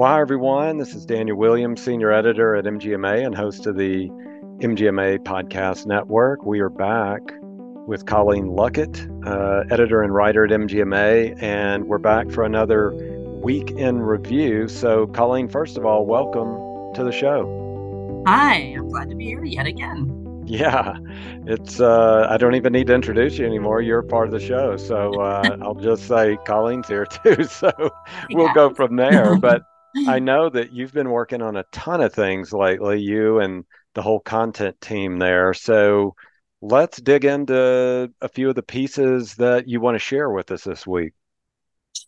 Hi, everyone. This is Daniel Williams, Senior Editor at MGMA and host of the MGMA Podcast Network. We are back with Colleen Luckett, uh, editor and writer at MGMA, and we're back for another week in review. So, Colleen, first of all, welcome to the show. Hi, I'm glad to be here yet again. Yeah, it's. Uh, I don't even need to introduce you anymore. You're part of the show, so uh, I'll just say Colleen's here too. So we'll yeah. go from there. But I know that you've been working on a ton of things lately, you and the whole content team there. So let's dig into a few of the pieces that you want to share with us this week.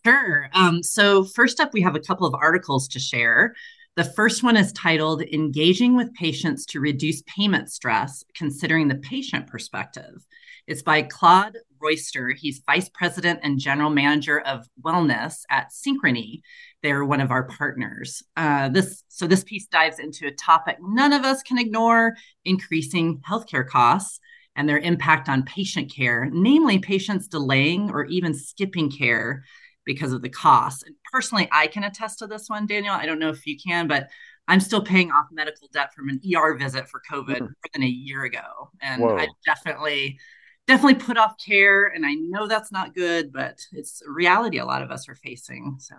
Sure. Um, so, first up, we have a couple of articles to share. The first one is titled Engaging with Patients to Reduce Payment Stress, Considering the Patient Perspective. It's by Claude Royster. He's Vice President and General Manager of Wellness at Synchrony. They're one of our partners. Uh, this so this piece dives into a topic none of us can ignore: increasing healthcare costs and their impact on patient care, namely patients delaying or even skipping care because of the costs. And personally, I can attest to this one, Daniel. I don't know if you can, but I'm still paying off medical debt from an ER visit for COVID mm. more than a year ago, and Whoa. I definitely definitely put off care and i know that's not good but it's a reality a lot of us are facing so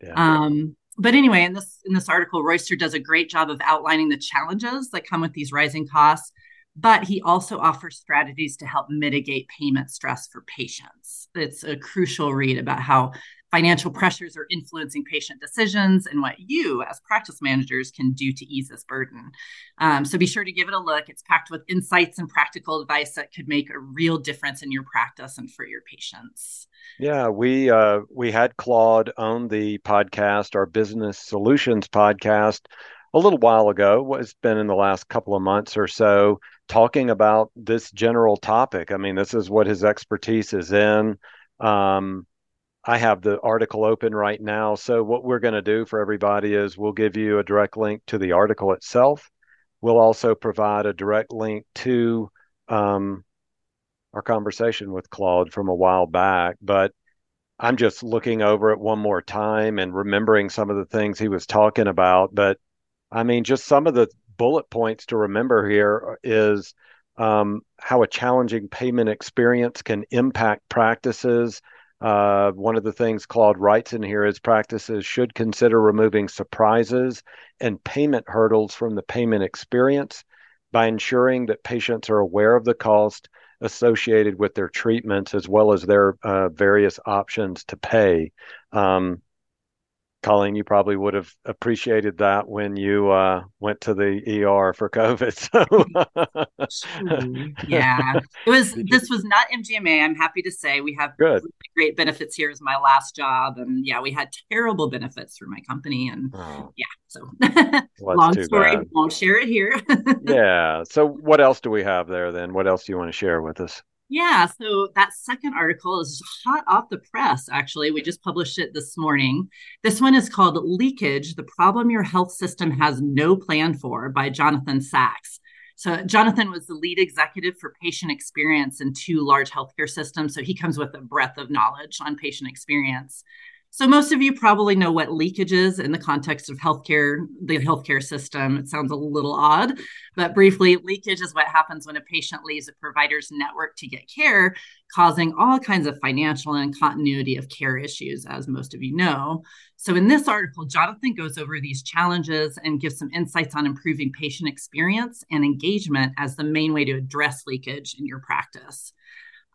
yeah. um but anyway in this in this article royster does a great job of outlining the challenges that come with these rising costs but he also offers strategies to help mitigate payment stress for patients. It's a crucial read about how financial pressures are influencing patient decisions and what you as practice managers can do to ease this burden. Um, so be sure to give it a look. It's packed with insights and practical advice that could make a real difference in your practice and for your patients. Yeah we uh, we had claude on the podcast our business solutions podcast a little while ago. It's been in the last couple of months or so talking about this general topic i mean this is what his expertise is in um, I have the article open right now. So what we're going to do for everybody is we'll give you a direct link to the article itself. We'll also provide a direct link to um, our conversation with Claude from a while back. But I'm just looking over it one more time and remembering some of the things he was talking about. But I mean, just some of the bullet points to remember here is um, how a challenging payment experience can impact practices uh, one of the things Claude writes in here is practices should consider removing surprises and payment hurdles from the payment experience by ensuring that patients are aware of the cost associated with their treatments as well as their uh, various options to pay. Um, Colleen, you probably would have appreciated that when you uh, went to the ER for COVID. So, yeah, it was. This was not MGMA. I'm happy to say we have Good. Really great benefits here. Is my last job, and yeah, we had terrible benefits through my company, and oh. yeah. So well, long story. Bad. Won't share it here. yeah. So what else do we have there then? What else do you want to share with us? Yeah, so that second article is hot off the press, actually. We just published it this morning. This one is called Leakage The Problem Your Health System Has No Plan For by Jonathan Sachs. So, Jonathan was the lead executive for patient experience in two large healthcare systems. So, he comes with a breadth of knowledge on patient experience. So, most of you probably know what leakage is in the context of healthcare, the healthcare system. It sounds a little odd, but briefly, leakage is what happens when a patient leaves a provider's network to get care, causing all kinds of financial and continuity of care issues, as most of you know. So, in this article, Jonathan goes over these challenges and gives some insights on improving patient experience and engagement as the main way to address leakage in your practice.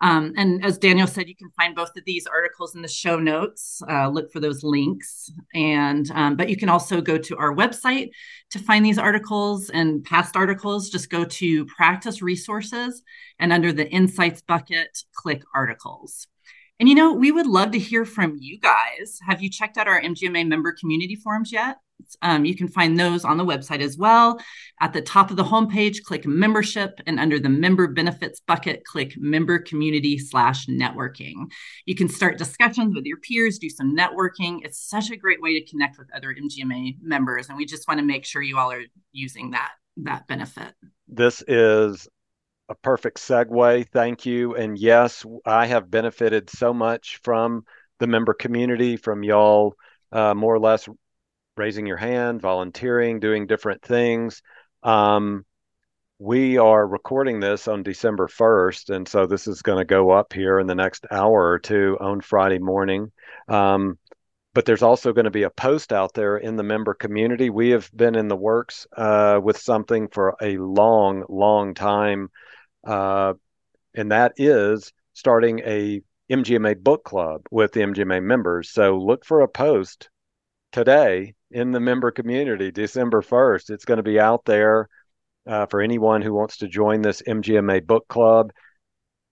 Um, and as Daniel said, you can find both of these articles in the show notes. Uh, look for those links, and um, but you can also go to our website to find these articles and past articles. Just go to Practice Resources, and under the Insights bucket, click Articles. And you know, we would love to hear from you guys. Have you checked out our MGMA member community forums yet? Um, you can find those on the website as well. At the top of the homepage, click membership, and under the member benefits bucket, click member community slash networking. You can start discussions with your peers, do some networking. It's such a great way to connect with other MGMA members, and we just want to make sure you all are using that that benefit. This is a perfect segue. Thank you. And yes, I have benefited so much from the member community, from y'all uh, more or less raising your hand, volunteering, doing different things. Um, we are recording this on December 1st, and so this is going to go up here in the next hour or two on Friday morning. Um, but there's also going to be a post out there in the member community. We have been in the works uh, with something for a long, long time, uh, and that is starting a MGMA book club with the MGMA members. So look for a post today in the member community, December 1st. It's going to be out there uh, for anyone who wants to join this MGMA book club.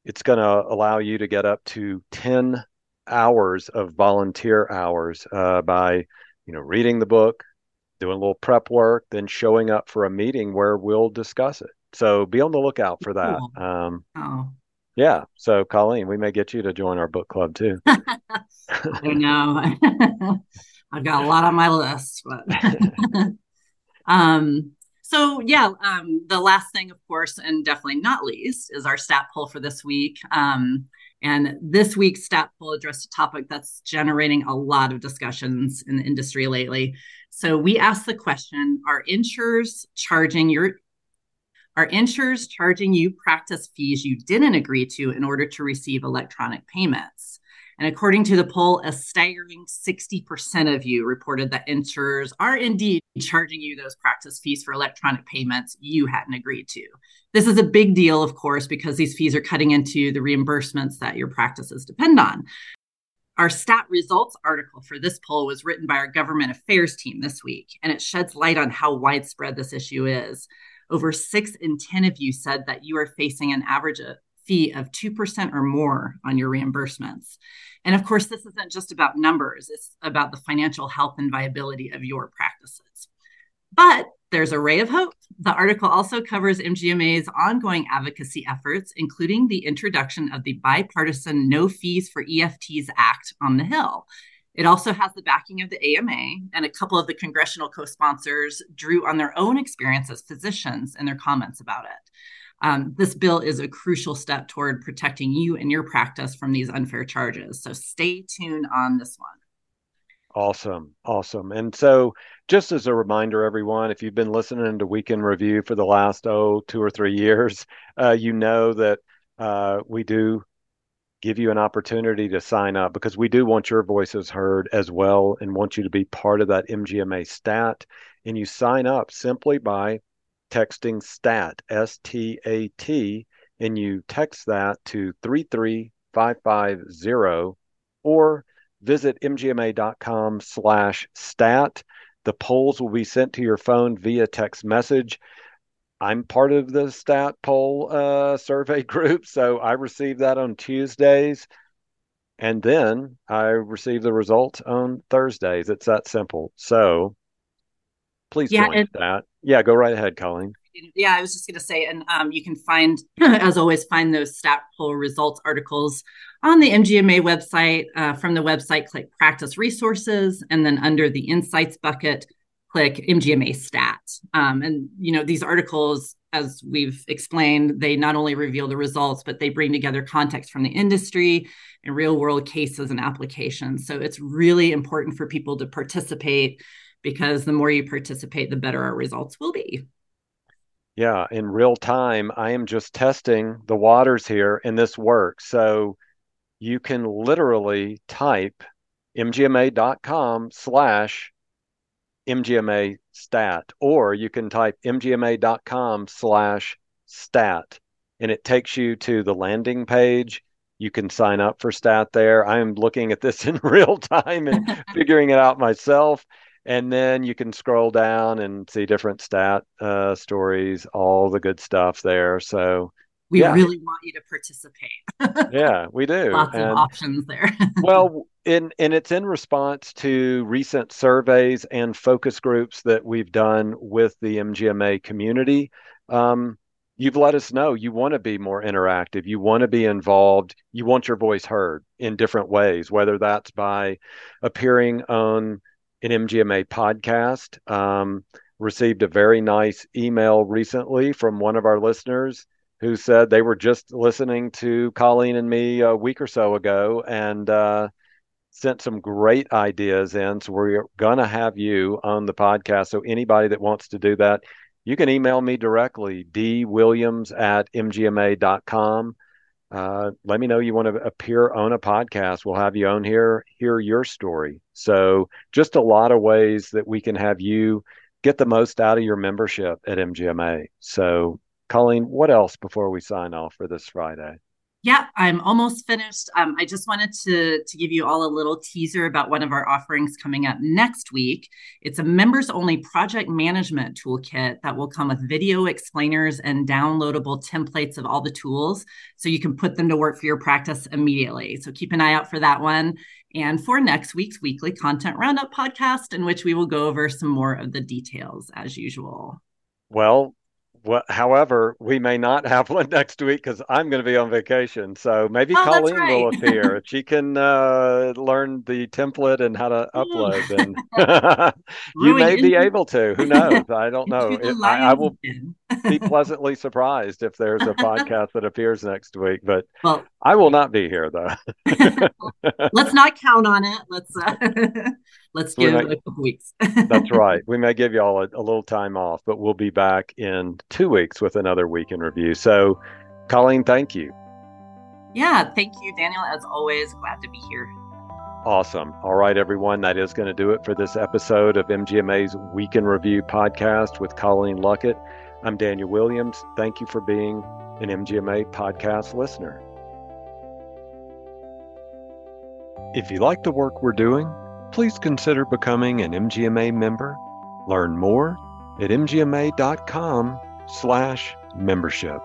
It's going to allow you to get up to 10 hours of volunteer hours uh, by, you know, reading the book, doing a little prep work, then showing up for a meeting where we'll discuss it. So be on the lookout for that. Cool. Um, oh. Yeah. So, Colleen, we may get you to join our book club too. I know. I've got a lot on my list, but um, so yeah, um, the last thing, of course, and definitely not least, is our stat poll for this week. Um, and this week's stat poll addressed a topic that's generating a lot of discussions in the industry lately. So we asked the question: Are insurers charging your are insurers charging you practice fees you didn't agree to in order to receive electronic payments? And according to the poll, a staggering 60% of you reported that insurers are indeed charging you those practice fees for electronic payments you hadn't agreed to. This is a big deal, of course, because these fees are cutting into the reimbursements that your practices depend on. Our stat results article for this poll was written by our government affairs team this week, and it sheds light on how widespread this issue is. Over six in 10 of you said that you are facing an average fee of 2% or more on your reimbursements. And of course, this isn't just about numbers, it's about the financial health and viability of your practices. But there's a ray of hope. The article also covers MGMA's ongoing advocacy efforts, including the introduction of the bipartisan No Fees for EFTs Act on the Hill. It also has the backing of the AMA, and a couple of the congressional co sponsors drew on their own experience as physicians in their comments about it. Um, this bill is a crucial step toward protecting you and your practice from these unfair charges. So stay tuned on this one. Awesome. Awesome. And so, just as a reminder, everyone, if you've been listening to Week in Review for the last, oh, two or three years, uh, you know that uh, we do give you an opportunity to sign up because we do want your voices heard as well and want you to be part of that MGMA stat. And you sign up simply by texting STAT, S T A T, and you text that to 33550 or visit mgma.com slash stat. The polls will be sent to your phone via text message. I'm part of the stat poll uh, survey group, so I receive that on Tuesdays. And then I receive the results on Thursdays. It's that simple. So please yeah, join and, that. Yeah, go right ahead, Colleen. Yeah, I was just going to say, and um, you can find, as always, find those stat poll results articles on the MGMA website. Uh, from the website, click practice resources, and then under the insights bucket, click MGMA stat. Um, and you know these articles, as we've explained, they not only reveal the results, but they bring together context from the industry and real world cases and applications. So it's really important for people to participate because the more you participate, the better our results will be. Yeah, in real time, I am just testing the waters here, and this works. So you can literally type mgma.com slash mgma stat, or you can type mgma.com slash stat, and it takes you to the landing page. You can sign up for stat there. I am looking at this in real time and figuring it out myself and then you can scroll down and see different stat uh, stories, all the good stuff there. So we yeah. really want you to participate. yeah, we do. Lots and, of options there. well, in and it's in response to recent surveys and focus groups that we've done with the MGMA community. Um, you've let us know you want to be more interactive, you want to be involved, you want your voice heard in different ways, whether that's by appearing on an MGMA podcast. Um, received a very nice email recently from one of our listeners who said they were just listening to Colleen and me a week or so ago, and uh, sent some great ideas in. So we're going to have you on the podcast. So anybody that wants to do that, you can email me directly, dwilliams at mgma.com. Uh, let me know you want to appear on a podcast. We'll have you on here, hear your story. So, just a lot of ways that we can have you get the most out of your membership at MGMA. So, Colleen, what else before we sign off for this Friday? Yeah, I'm almost finished. Um, I just wanted to to give you all a little teaser about one of our offerings coming up next week. It's a members only project management toolkit that will come with video explainers and downloadable templates of all the tools, so you can put them to work for your practice immediately. So keep an eye out for that one. And for next week's weekly content roundup podcast, in which we will go over some more of the details as usual. Well, well, however, we may not have one next week because I'm going to be on vacation. So maybe oh, Colleen right. will appear. if she can uh, learn the template and how to upload, and you may be able to. Who knows? I don't know. It, I, I, will be pleasantly surprised if there's a podcast that appears next week. But well, I will not be here though. let's not count on it. Let's. Uh, let's give may, a couple weeks. that's right. We may give you all a, a, little time off, but we'll be back in two weeks with another week in review. So, Colleen, thank you. Yeah, thank you, Daniel. As always, glad to be here. Awesome. All right, everyone. That is going to do it for this episode of MGMA's Week in Review podcast with Colleen Luckett. I'm Daniel Williams. Thank you for being an MGMA podcast listener. If you like the work we're doing, please consider becoming an MGMA member. Learn more at mgma.com slash membership.